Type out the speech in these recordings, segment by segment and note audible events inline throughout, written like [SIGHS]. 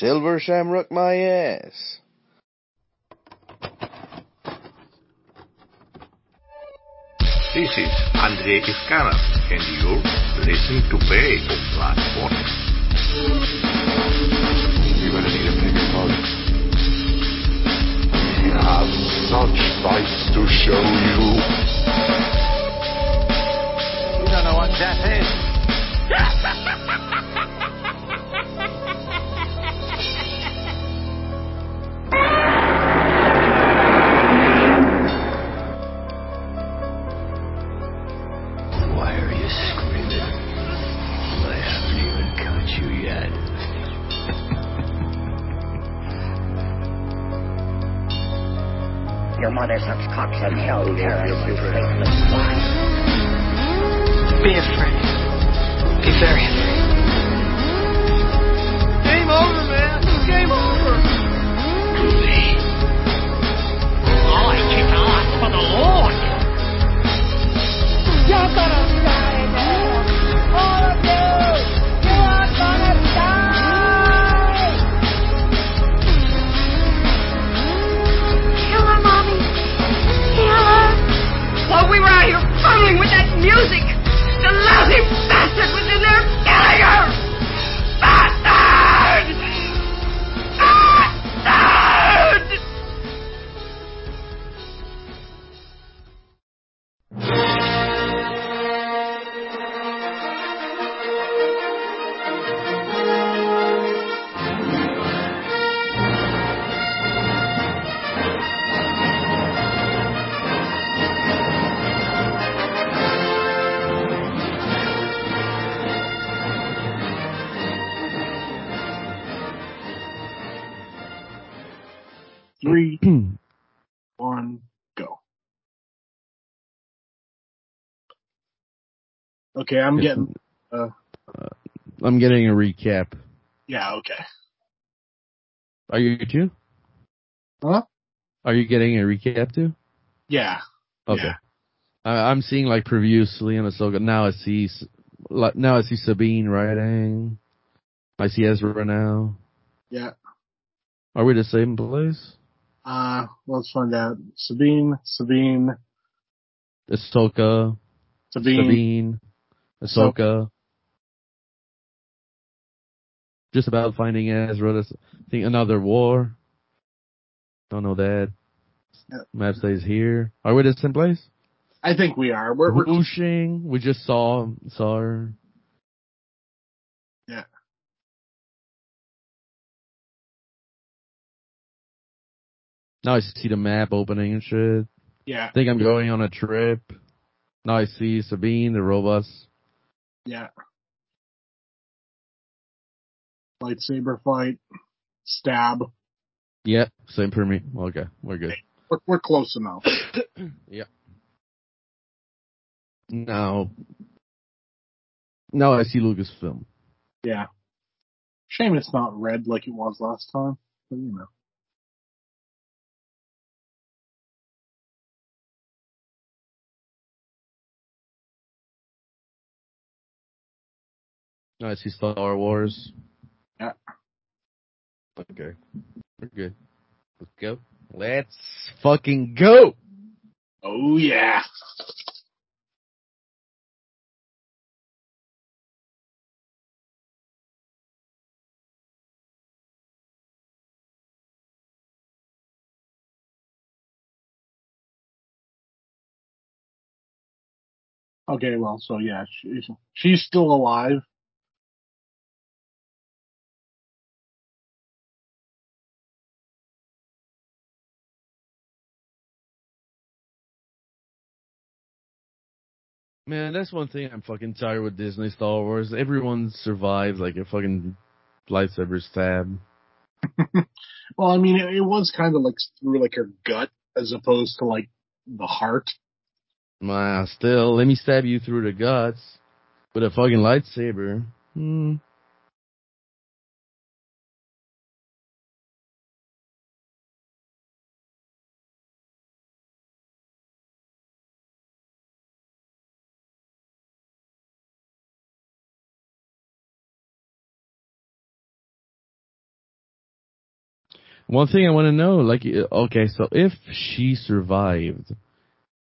Silver Shamrock my ass. This is Andre Iscana, and you're listening to Bay of Black Forest. You're gonna need a bigger boat. We have such sights to show you. You don't know what death is. [LAUGHS] you terrorist, you faithless swine. Be afraid. Be very Okay, I'm getting. Uh, I'm getting a recap. yeah, okay. Are you too? Huh? Are you getting a recap too? Yeah. Okay. Yeah. I, I'm seeing like previously in Ahsoka. Now I see, now I see Sabine writing. I see Ezra now. Yeah. Are we the same place? Uh, let's find out. Sabine, Sabine, Ahsoka, Sabine. Sabine, Ahsoka. Just about finding Ezra. That's, I think another war. Don't know that. Yeah. Map stays here. Are we the same place? I think we are. We're, we're. We just saw saw her. yeah. Now I see the map opening and shit. Yeah. I think I'm going on a trip. Now I see Sabine, the robots. Yeah. Lightsaber fight, stab. Yep, same for me. Okay, we're good. We're, we're close enough. [COUGHS] Yep. Now, now I see Lucasfilm. Yeah. Shame it's not red like it was last time, but you know. Now I see Star Wars. Yeah. Okay, we're good. Let's go. Let's fucking go. Oh yeah. Okay, well, so yeah, she's she's still alive. Man, that's one thing I'm fucking tired with Disney Star Wars. Everyone survives like a fucking lightsaber stab. [LAUGHS] well, I mean, it, it was kind of like through like her gut as opposed to like the heart. Well, still, let me stab you through the guts with a fucking lightsaber. Hmm. One thing I want to know, like, okay, so if she survived,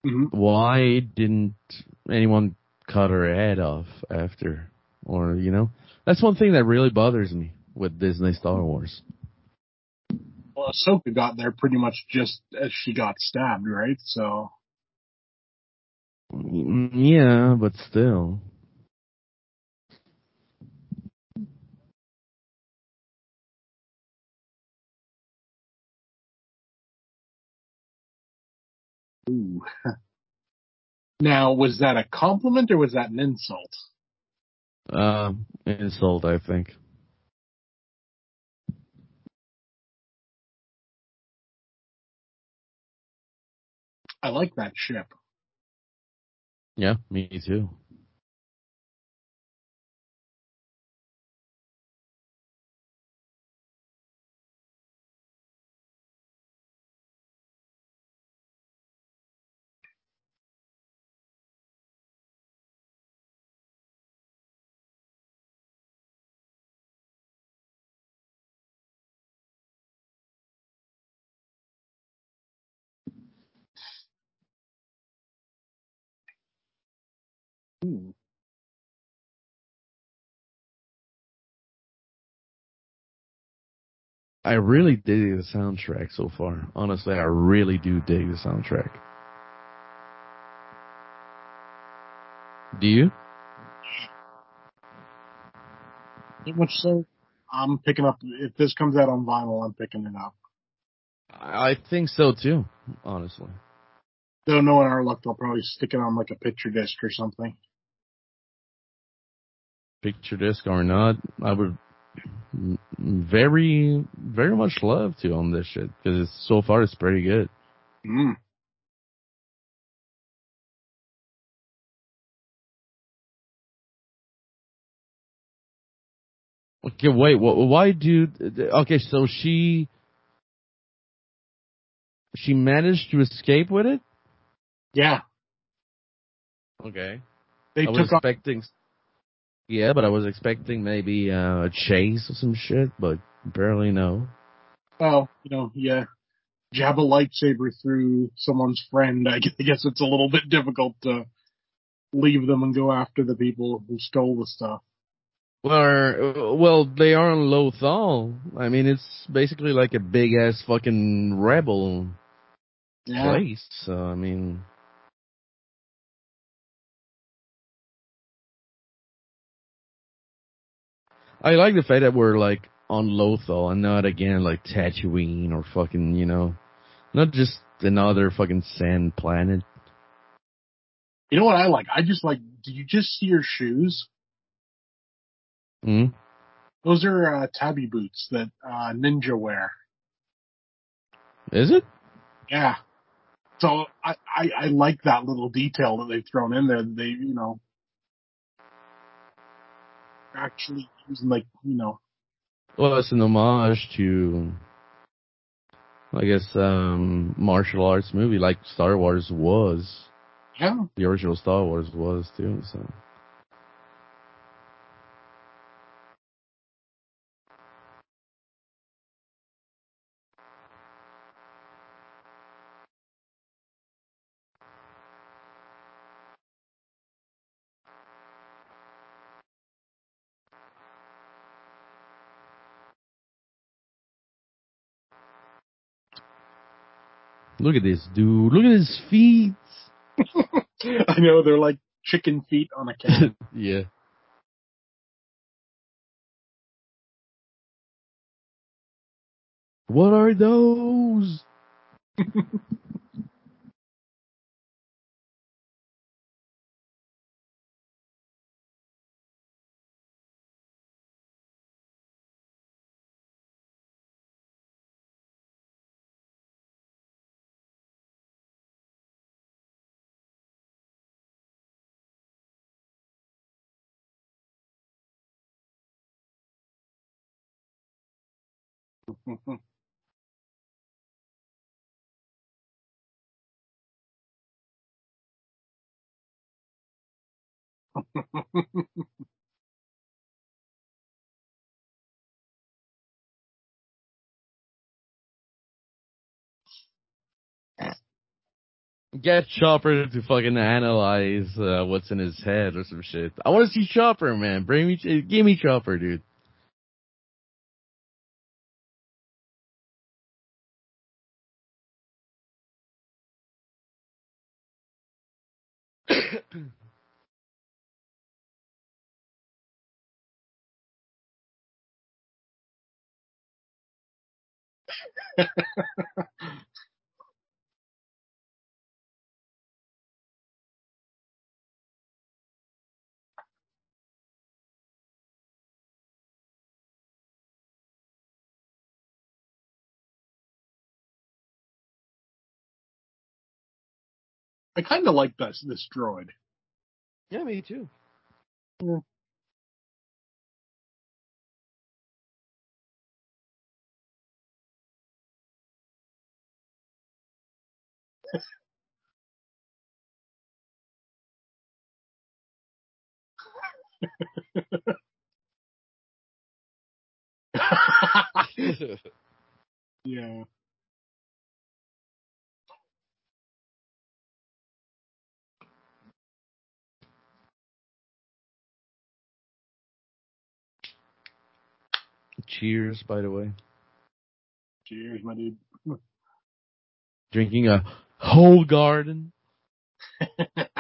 Mhm. why didn't anyone cut her head off after? Or, you know, that's one thing that really bothers me with Disney Star Wars. Well, Ahsoka got there pretty much just as she got stabbed, right? So Mm, Yeah, but still. Ooh. now, was that a compliment or was that an insult? Uh, insult, I think. I like that ship. Yeah, me too. Ooh. I really dig the soundtrack so far. Honestly, I really do dig the soundtrack. Do you? Much so. I'm picking up. If this comes out on vinyl, I'm picking it up. I I think so too, honestly. Though knowing our luck, they'll probably stick it on like a picture disc or something. Picture disc or not, I would very, very much love to own this shit because it's so far it's pretty good. Mm. Okay, wait, wh- why do? Okay, so she she managed to escape with it. Yeah, Okay, they I was took off. Yeah, but I was expecting maybe uh, a chase or some shit, but apparently no. Well, you know, yeah, jab a lightsaber through someone's friend. I guess, I guess it's a little bit difficult to leave them and go after the people who stole the stuff. Well, well, they are on Lothal. I mean, it's basically like a big ass fucking rebel Yeah. place. So I mean, I like the fact that we're like on Lothal and not again like Tatooine or fucking you know, not just another fucking sand planet. You know what I like? I just like. Did you just see her shoes? Hmm. Those are uh, tabi boots that uh, ninja wear. Is it? Yeah. So I, I I like that little detail that they've thrown in there. They you know actually using like you know Well, it's an homage to, I guess, um, martial arts movie like Star Wars was. yeah The original Star Wars was too. So. Look at this dude. Look at his feet. [LAUGHS] I know they're like chicken feet on a cat. [LAUGHS] yeah. What are those? [LAUGHS] [LAUGHS] Get Chopper to fucking analyze uh, what's in his head or some shit. I want to see Chopper, man. Bring me, give me Chopper, dude. I kind of like this this droid. Yeah, me too. Yeah. Yeah. Cheers, by the way. Cheers, my dude. Drinking a whole garden. [LAUGHS]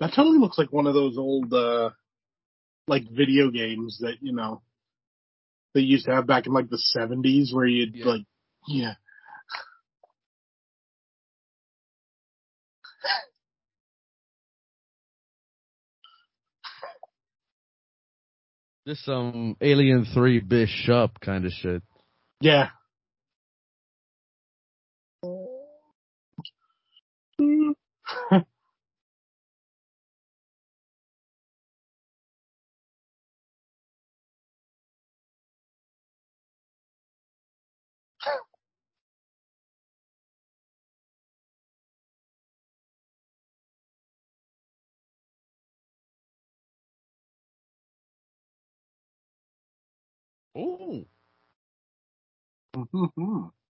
That totally looks like one of those old, uh, like video games that, you know, they used to have back in like the 70s where you'd Yeah. like, yeah. Just some Alien 3 Bishop kind of shit. Yeah. Ooh. [LAUGHS] Mm-hmm.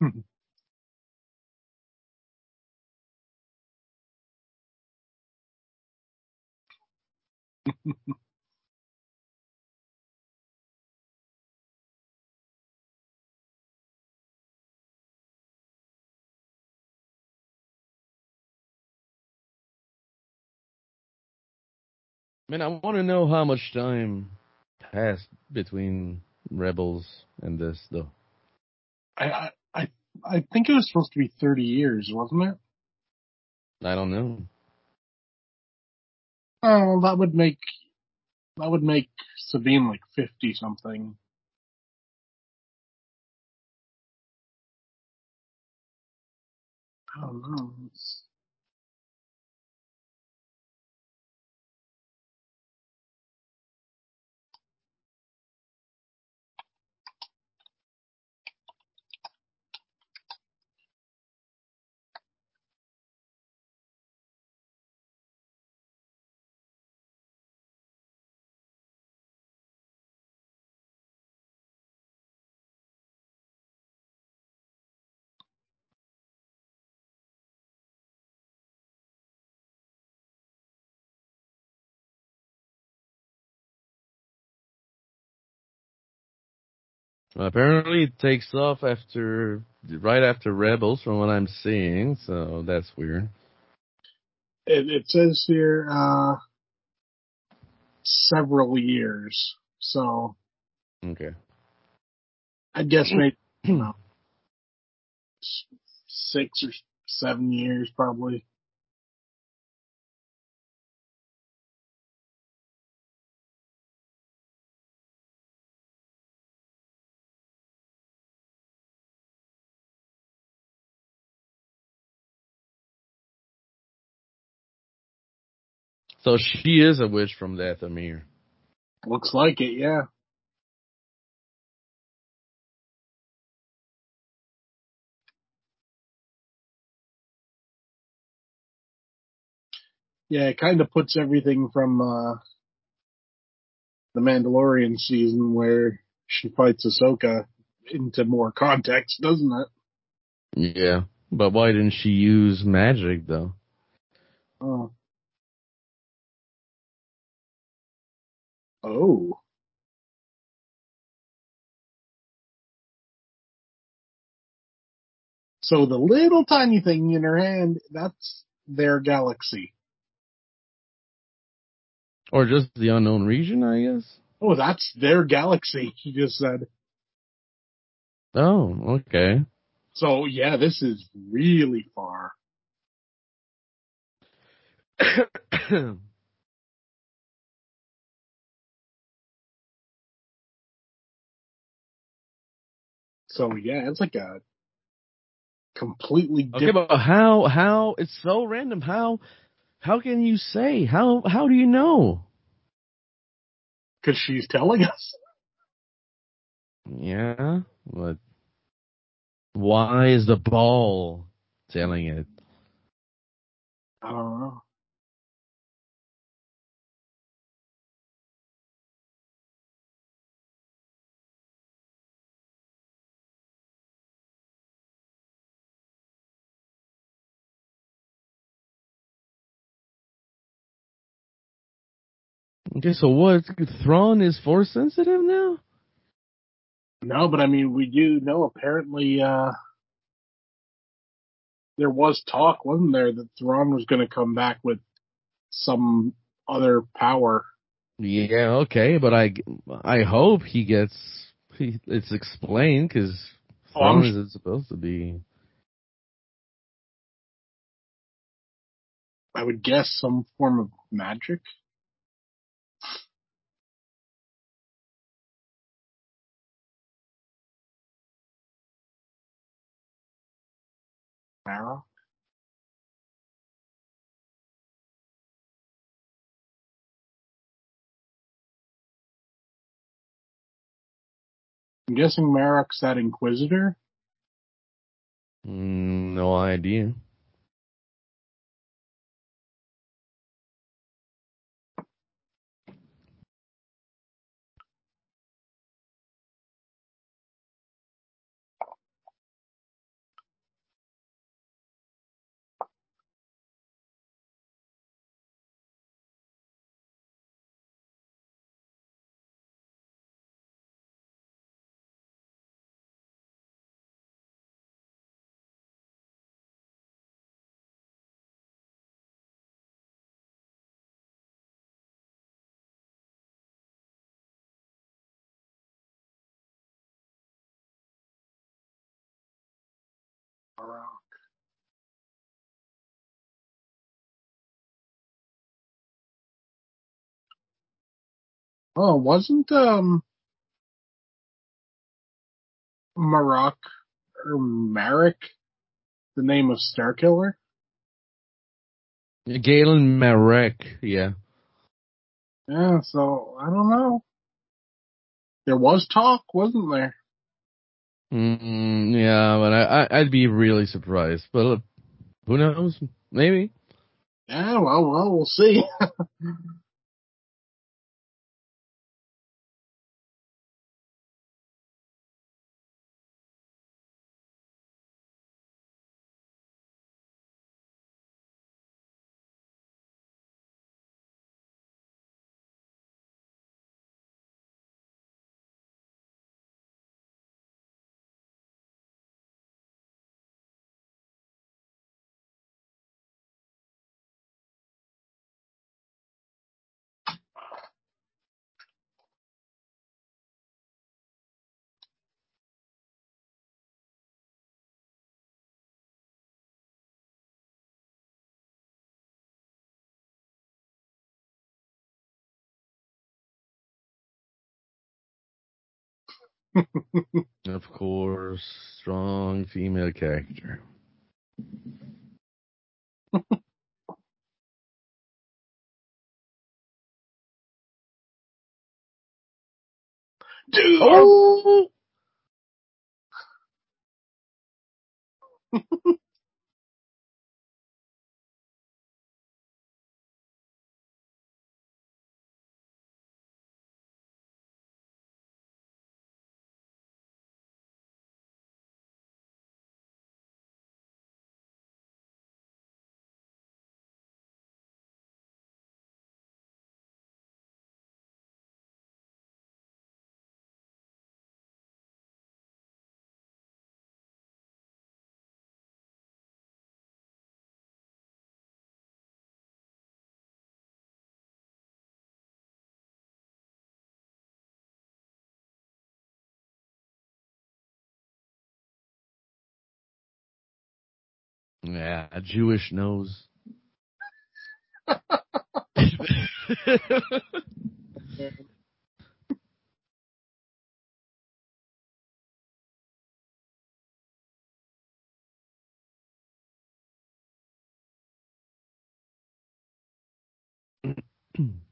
Mhm. [LAUGHS] Man, I want to know how much time passed between Rebels and this, though. I, I, I, I think it was supposed to be 30 years, wasn't it? I don't know. Oh, that would make, that would make Sabine like 50 something. I don't know. It's- Apparently, it takes off after right after Rebels, from what I'm seeing. So that's weird. It, it says here uh, several years. So Okay. I guess maybe [CLEARS THROAT] don't know, six or seven years probably. So she is a witch from Dathomir. Looks like it, yeah. Yeah, it kind of puts everything from uh, the Mandalorian season where she fights Ahsoka into more context, doesn't it? Yeah. But why didn't she use magic though? Oh. So the little tiny thing in her hand, that's their galaxy. Or just the unknown region, I guess? Oh, that's their galaxy, he just said. Oh, okay. So yeah, this is really far. [COUGHS] [COUGHS] So yeah, it's like a completely Okay, but how how it's so random. How how can you say? How how do you know? Because she's telling us. Yeah, but why is the ball telling it? I don't know. Okay, so what? Thrawn is force sensitive now? No, but I mean, we do know apparently uh there was talk, wasn't there, that Thrawn was going to come back with some other power. Yeah, okay, but I I hope he gets he, it's explained because Oh, I'm isn't supposed to be. I would guess some form of magic. Arrow. I'm guessing Marrok's that Inquisitor. Mm, no idea. Oh, wasn't um Marrok or Marek the name of Starkiller? Galen Marek, yeah. Yeah, so I don't know. There was talk, wasn't there? Mm, yeah, but I, I I'd be really surprised. But uh, who knows? Maybe. Yeah, well, well, we'll see. [LAUGHS] of course, strong female character. Dude, Oh, yeah, a Jewish nose. [LAUGHS] [CLEARS THROAT]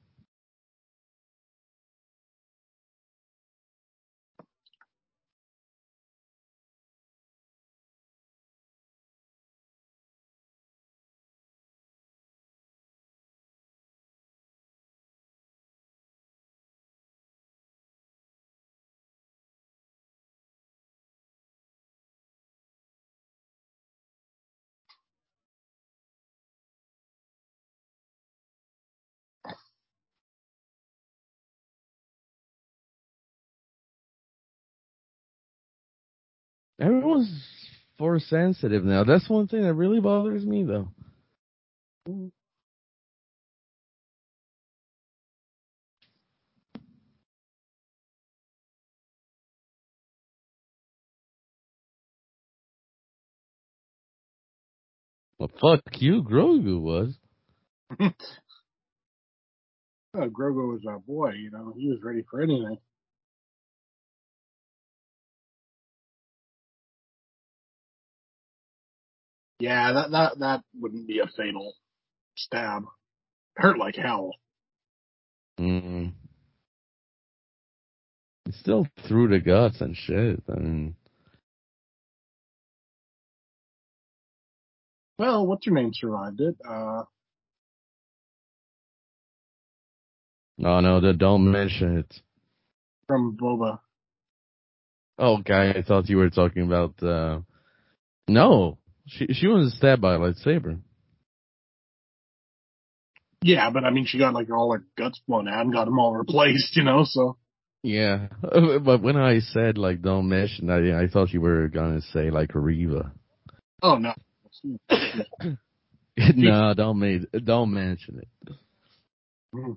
Everyone's force sensitive now. That's one thing that really bothers me, though. Well, fuck you, Grogu was. [LAUGHS] uh, Grogu was a boy, you know, he was ready for anything. Yeah, that that that wouldn't be a fatal stab. Hurt like hell. Mm. He still through the guts and shit. I mean, Well, what's your name survived it? Uh, no, no, the, don't mention it. from Boba. Oh, guy, I thought you were talking about. uh No, she she wasn't stabbed by a lightsaber. Yeah, but I mean, she got like all her guts blown out and got them all replaced, you know. So Yeah, [LAUGHS] but when I said like don't mention, I I thought you were gonna say like Reva. oh no, [COUGHS] no, don't ma- don't mention it. Mm.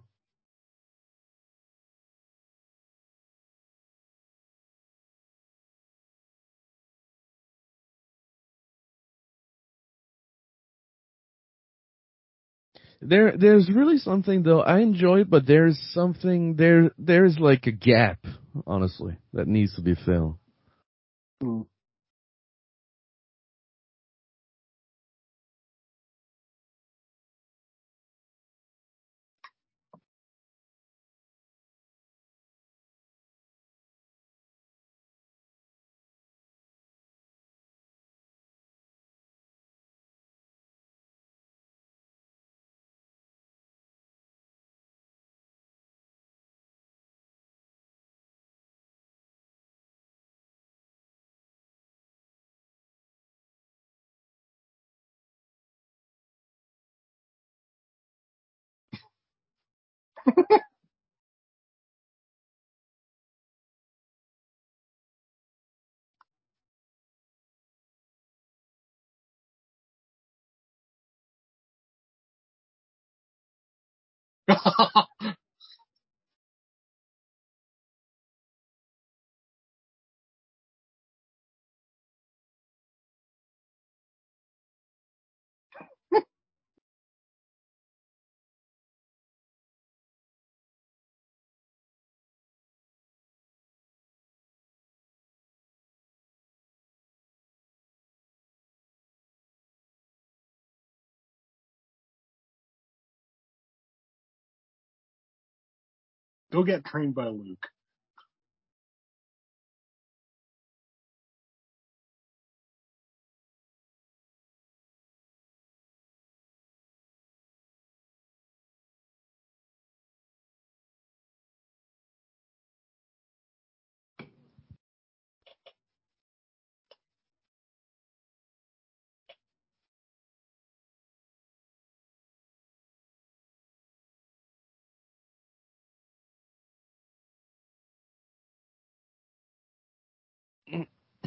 There, there's really something though. I enjoy it, but there's something there. There's like a gap, honestly, that needs to be filled. Hmm. ハハハハ。Go get trained by Luke.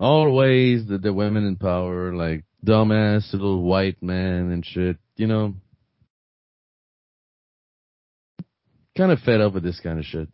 Always the, the women in power, like dumbass little white man and shit, you know. Kind of fed up with this kind of shit.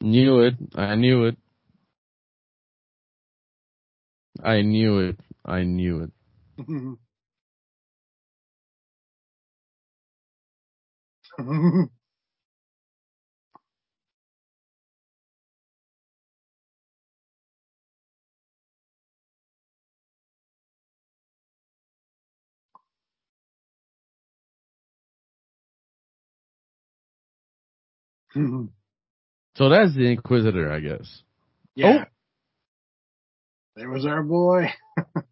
Knew it. I knew it. I knew it. I knew it. [LAUGHS] So that's the Inquisitor, I guess. yeah. Oh, There was our boy. [LAUGHS]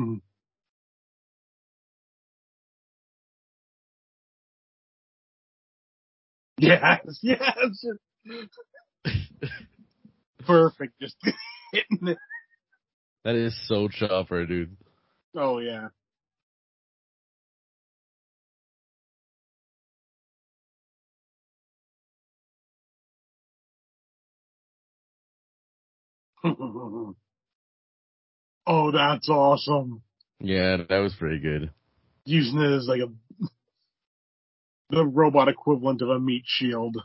Mm-hmm. [LAUGHS] Yes, yes. [LAUGHS] Perfect. Just [LAUGHS] hitting it. That is so chopper, dude. Oh yeah. Oh, that's awesome. Yeah, that was pretty good. Using it as like a the robot equivalent of a meat shield.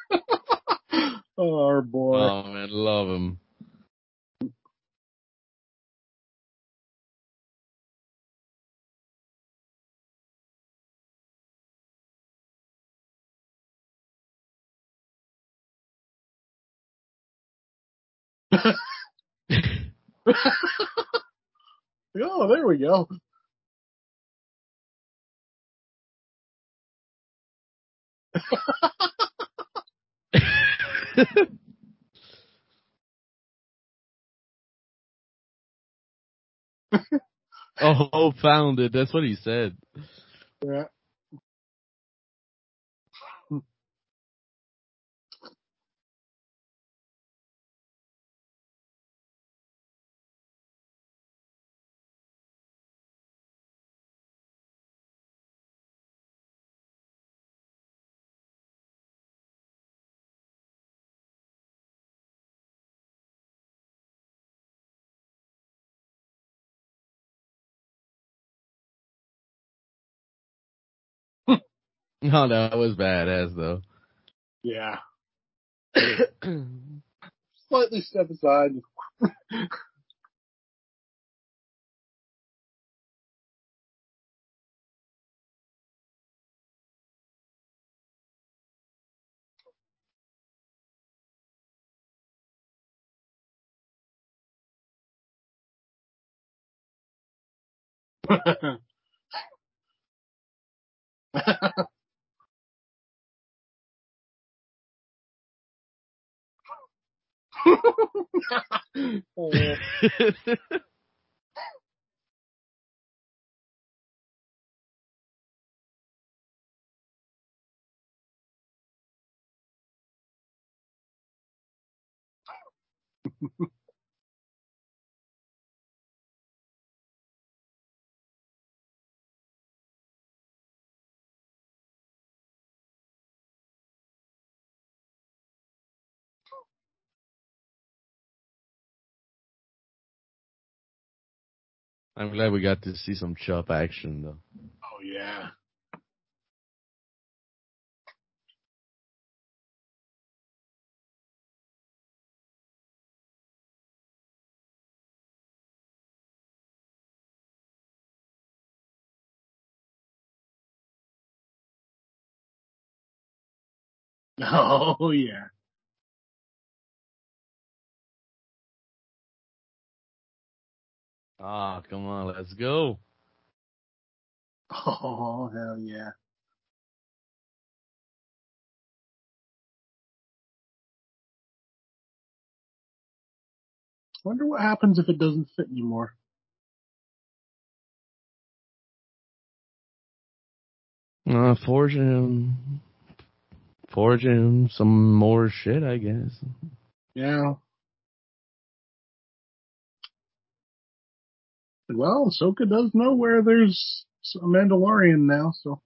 [LAUGHS] oh, our boy. Oh man, love him. [LAUGHS] oh, there we go. [LAUGHS] oh, found it. That's what he said. Yeah. Oh [LAUGHS] no, that was badass though. Yeah. [COUGHS] Slightly step aside. [LAUGHS] oh, [LAUGHS] I'm glad we got to see some chop action though. oh yeah. [LAUGHS] Oh yeah. Ah, come on, let's go. [LAUGHS] Oh hell yeah. Wonder what happens if it doesn't fit anymore. Uh, forge him, forge him some more shit, I guess. Yeah. Well, Ahsoka does know where there's a Mandalorian now, so.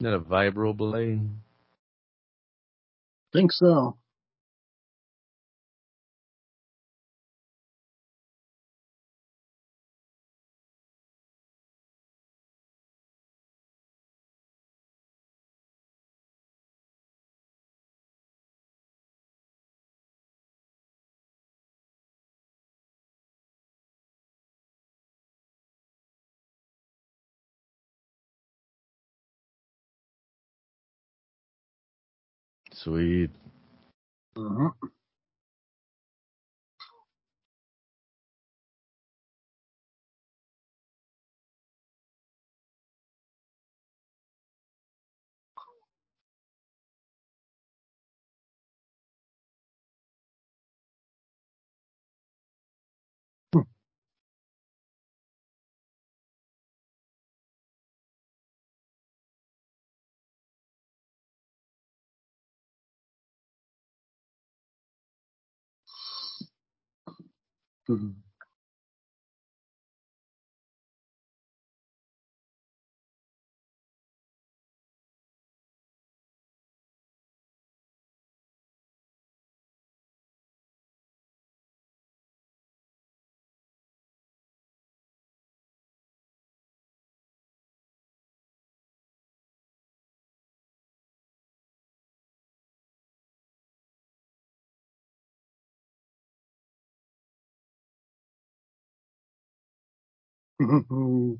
That a vibro blade? Think so. Sweet. Mm-hmm. Mhm. [LAUGHS]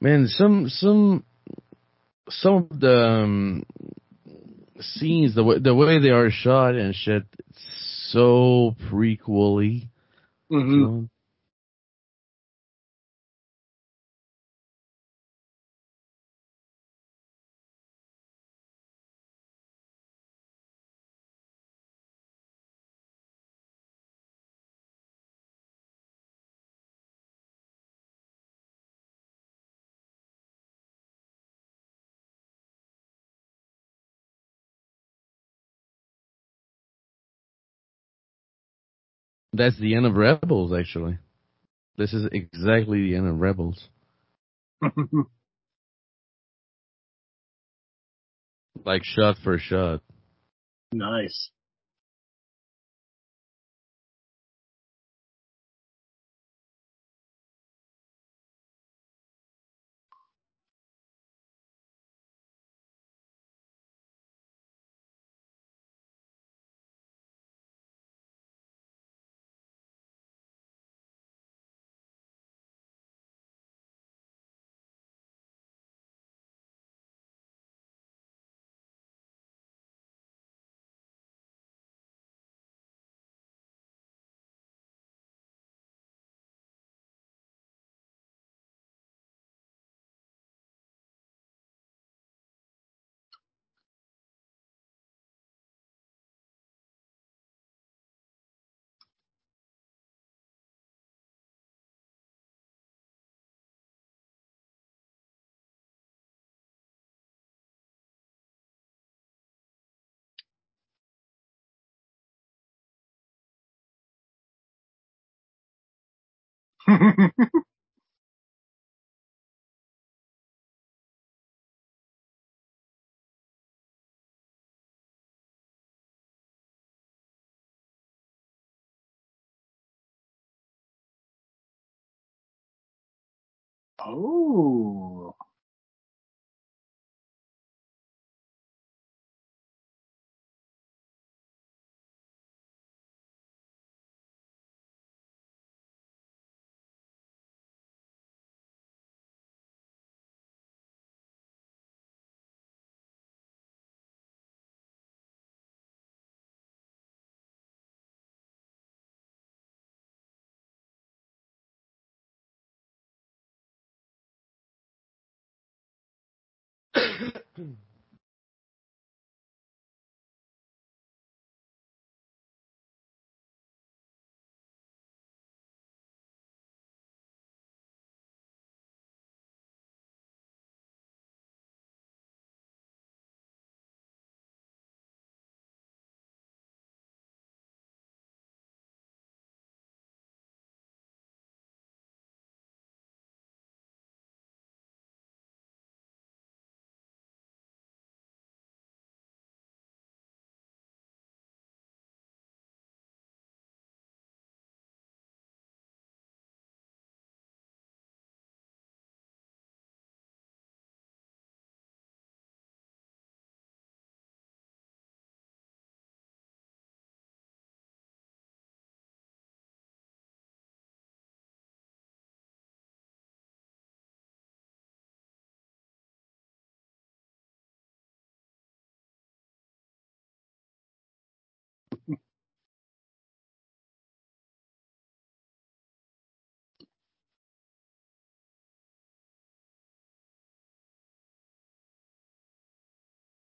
Man, some some some of the um, scenes, the way the way they are shot and shit, so prequely. Mhm. That's the end of Rebels, actually. This is exactly the end of Rebels. [LAUGHS] Like shot for shot. nice. [LAUGHS] oh. Hmm. [CLEARS THROAT]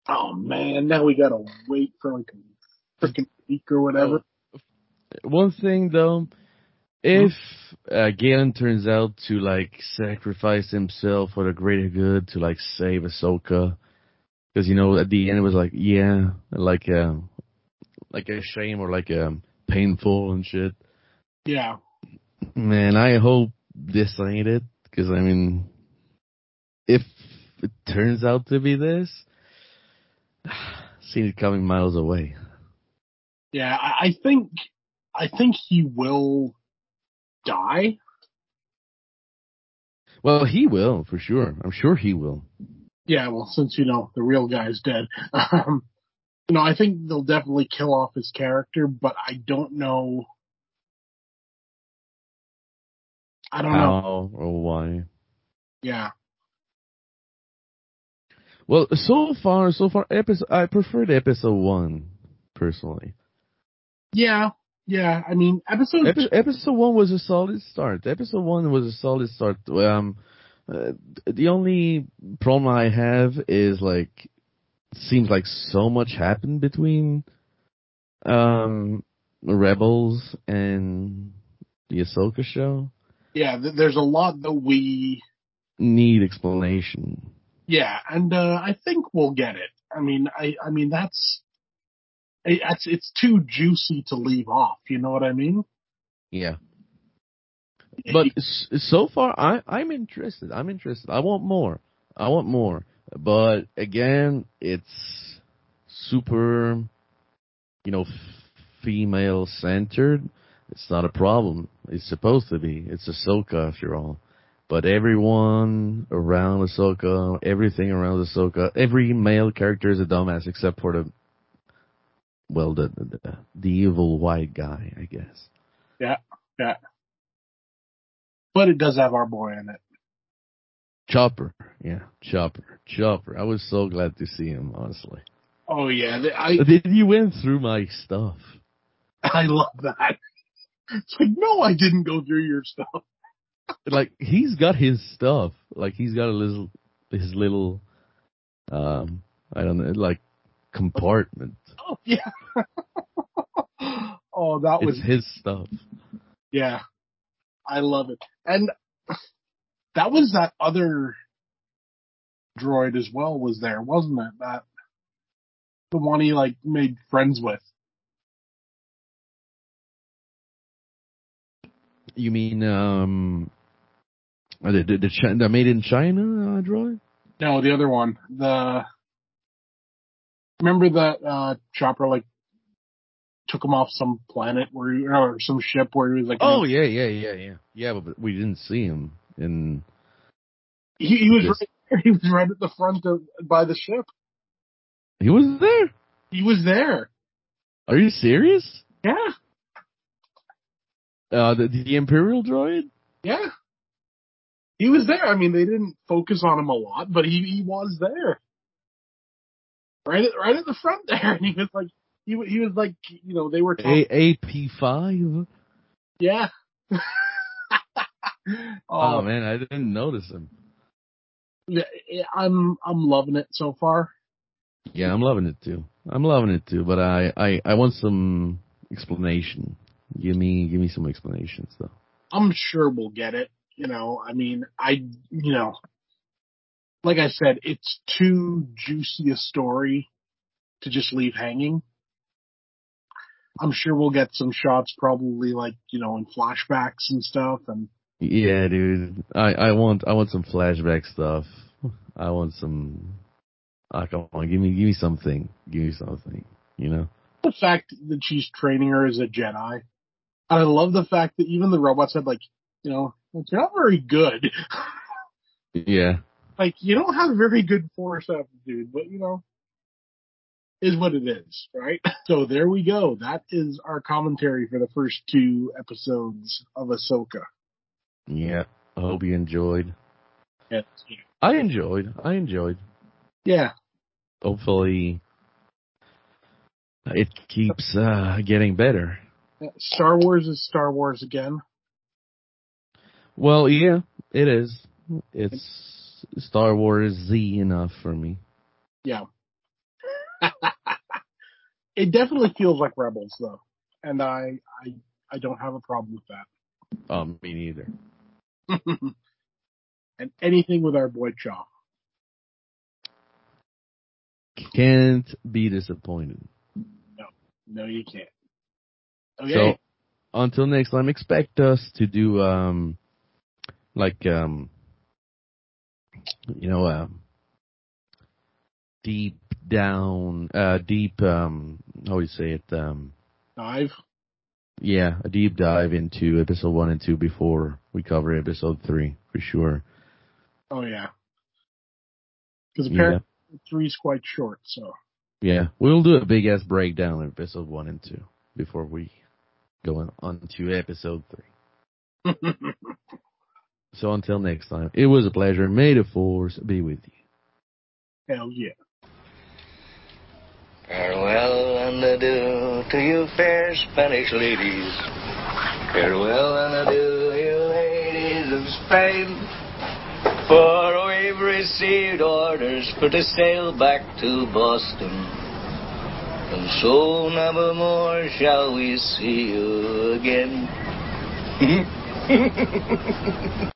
Oh man, now we gotta wait for like a freaking week or whatever. One thing though, if uh, Galen turns out to like sacrifice himself for the greater good to like save Ahsoka, because you know at the end it was like yeah, like uh, like a shame or like um painful and shit. Yeah. Man, I hope this ain't it, because I mean, if it turns out to be this, [SIGHS] seen it coming miles away. Yeah, I, I think I think he will die. Well, he will for sure. I'm sure he will. Yeah, well, since you know the real guy's dead, [LAUGHS] um, you know, I think they'll definitely kill off his character, but I don't know. I don't know. How or why? Yeah, Well, so far, so far, episode I preferred episode one personally. yeah, yeah. I mean, episode Epi- episode one was a solid start. Episode one was a solid start. Um, uh, the only problem I have is like, seems like so much happened between, um, Rebels and the Ahsoka show. yeah. Th- there's a lot that we Need explanation. Yeah, and uh, I think we'll get it. I mean, I I mean that's it- it's it's too juicy to leave off. You know what I mean? Yeah. But so far, I I'm interested. I'm interested. I want more. I want more. But again, it's super, you know, female centered. It's not a problem. It's supposed to be. It's Ahsoka after all. But everyone around Ahsoka, everything around Ahsoka, every male character is a dumbass except for the, well, the the, the evil white guy, I guess. Yeah, yeah. But it does have our boy in it. Chopper, yeah, Chopper, Chopper. I was so glad to see him, honestly. Oh yeah, I Did you went through my stuff? [LAUGHS] I love that. It's like no, I didn't go through your stuff. Like he's got his stuff. Like he's got a little, his little, um, I don't know, like compartment. [LAUGHS] Oh yeah. [LAUGHS] oh, that was It's his stuff. yeah. I love it, and that was that other droid as well. Was there, wasn't it? That the one he like made friends with. You mean um, the the, the, Chi- the made in China uh, droid? No, the other one. The remember that uh chopper like took him off some planet where he, or some ship where he was like Oh yeah, yeah, yeah, yeah, yeah. But, but we didn't see him in. he, he was right there. [LAUGHS] he was right at the front of by the ship. He was there. He was there. Are you serious? Yeah, Uh, the, the Imperial droid? yeah. He was there. I mean, they didn't focus on him a lot, but he he was there. Right at right at the front [LAUGHS] there, and he was like he he was like you know they were talking. A AP five. Yeah. [LAUGHS] Oh. oh, man, I didn't notice him. Yeah, I'm I'm loving it so far. Yeah, I'm loving it too. I'm loving it too, but I, I, I want some explanation. Give me give me some explanations though. I'm sure we'll get it. You know, I mean, I, you know, like I said, it's too juicy a story to just leave hanging. I'm sure we'll get some shots probably like, you know, in flashbacks and stuff and Yeah, dude. I, I want I want some flashback stuff. I want some ah, come on, give me give me something. Give me something. You know? the fact that she's training her as a Jedi. And I love the fact that even the robots had like, you know, you're not very good. Yeah. like you don't have very good force aptitude, but you know, is what it is, right? [LAUGHS] So there we go. That is our commentary for the first two episodes of Ahsoka. Yeah. I hope you enjoyed. Yes. I enjoyed. I enjoyed. Yeah. Hopefully it keeps uh getting better. Star Wars is Star Wars again. Well, yeah, it is. It's Star Wars Z enough for me. Yeah. [LAUGHS] It definitely feels like Rebels though, and I I I don't have a problem with that. Um, me neither. [LAUGHS] and anything with our boy Chaw. Can't be disappointed. No, no, you can't. Okay. So until next time, expect us to do um like um you know um deep down uh deep um how do you say it um Dive. yeah a deep dive into episode one and two before we cover episode three for sure. Oh yeah. Because Yeah. apparently three's quite short, so Yeah, we'll do a big ass breakdown of episode one and two before we go on, on to episode three. [LAUGHS] So until next time, it was a pleasure. May the force be with you. hell yeah. Farewell and adieu to you fair Spanish ladies. Farewell and adieu, you ladies of Spain. For we've received orders for to sail back to Boston. And so never more shall we see you again. [LAUGHS]